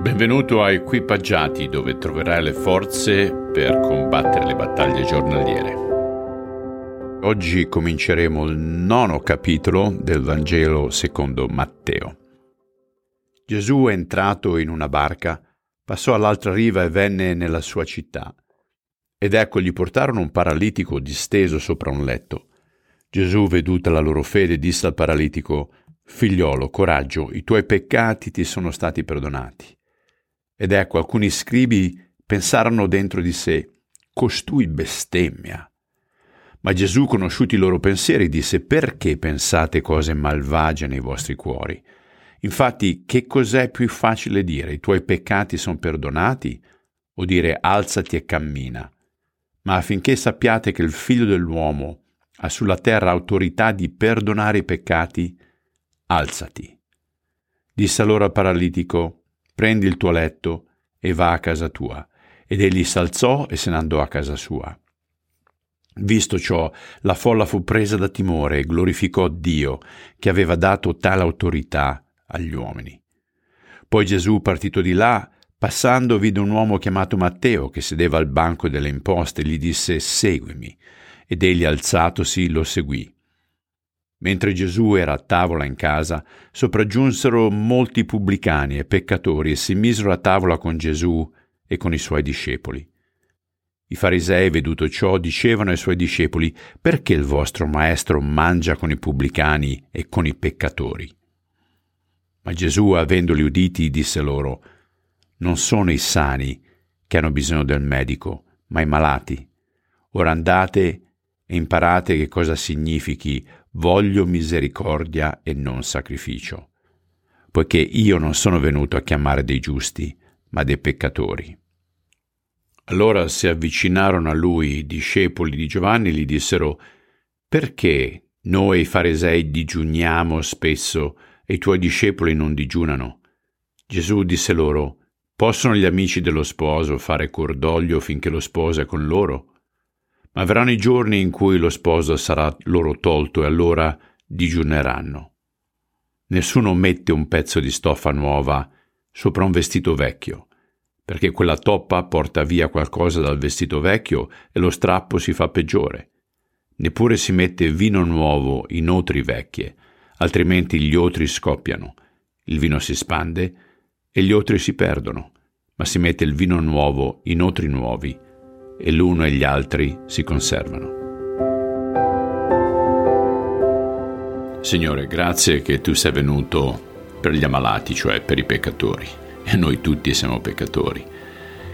Benvenuto a Equipaggiati dove troverai le forze per combattere le battaglie giornaliere. Oggi cominceremo il nono capitolo del Vangelo secondo Matteo. Gesù è entrato in una barca, passò all'altra riva e venne nella sua città. Ed ecco gli portarono un paralitico disteso sopra un letto. Gesù, veduta la loro fede, disse al paralitico, Figliolo, coraggio, i tuoi peccati ti sono stati perdonati. Ed ecco, alcuni scribi pensarono dentro di sé, costui bestemmia. Ma Gesù, conosciuti i loro pensieri, disse, perché pensate cose malvagie nei vostri cuori? Infatti, che cos'è più facile dire, i tuoi peccati sono perdonati, o dire alzati e cammina? Ma affinché sappiate che il figlio dell'uomo ha sulla terra autorità di perdonare i peccati, alzati. Disse allora al paralitico, prendi il tuo letto e va a casa tua. Ed egli s'alzò e se ne andò a casa sua. Visto ciò, la folla fu presa da timore e glorificò Dio, che aveva dato tale autorità agli uomini. Poi Gesù, partito di là, passando, vide un uomo chiamato Matteo, che sedeva al banco delle imposte, e gli disse Seguimi. Ed egli alzatosi lo seguì. Mentre Gesù era a tavola in casa, sopraggiunsero molti pubblicani e peccatori e si misero a tavola con Gesù e con i suoi discepoli. I farisei, veduto ciò, dicevano ai suoi discepoli, perché il vostro maestro mangia con i pubblicani e con i peccatori? Ma Gesù, avendoli uditi, disse loro, non sono i sani che hanno bisogno del medico, ma i malati. Ora andate e imparate che cosa significhi voglio misericordia e non sacrificio, poiché io non sono venuto a chiamare dei giusti, ma dei peccatori. Allora si avvicinarono a lui i discepoli di Giovanni e gli dissero, perché noi farisei digiuniamo spesso e i tuoi discepoli non digiunano? Gesù disse loro, possono gli amici dello sposo fare cordoglio finché lo sposo è con loro? Ma verranno i giorni in cui lo sposo sarà loro tolto e allora digiuneranno. Nessuno mette un pezzo di stoffa nuova sopra un vestito vecchio, perché quella toppa porta via qualcosa dal vestito vecchio e lo strappo si fa peggiore. Neppure si mette vino nuovo in otri vecchie, altrimenti gli otri scoppiano, il vino si spande e gli otri si perdono, ma si mette il vino nuovo in otri nuovi, e l'uno e gli altri si conservano. Signore, grazie che tu sei venuto per gli ammalati, cioè per i peccatori, e noi tutti siamo peccatori.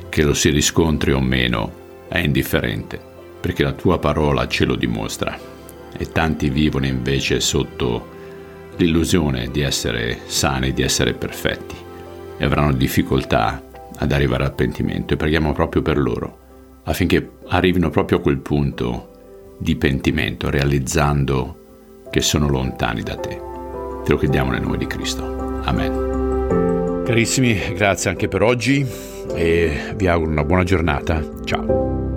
Che lo si riscontri o meno è indifferente, perché la tua parola ce lo dimostra, e tanti vivono invece sotto l'illusione di essere sani, di essere perfetti, e avranno difficoltà ad arrivare al pentimento, e preghiamo proprio per loro affinché arrivino proprio a quel punto di pentimento, realizzando che sono lontani da te. Te lo chiediamo nel nome di Cristo. Amen. Carissimi, grazie anche per oggi e vi auguro una buona giornata. Ciao.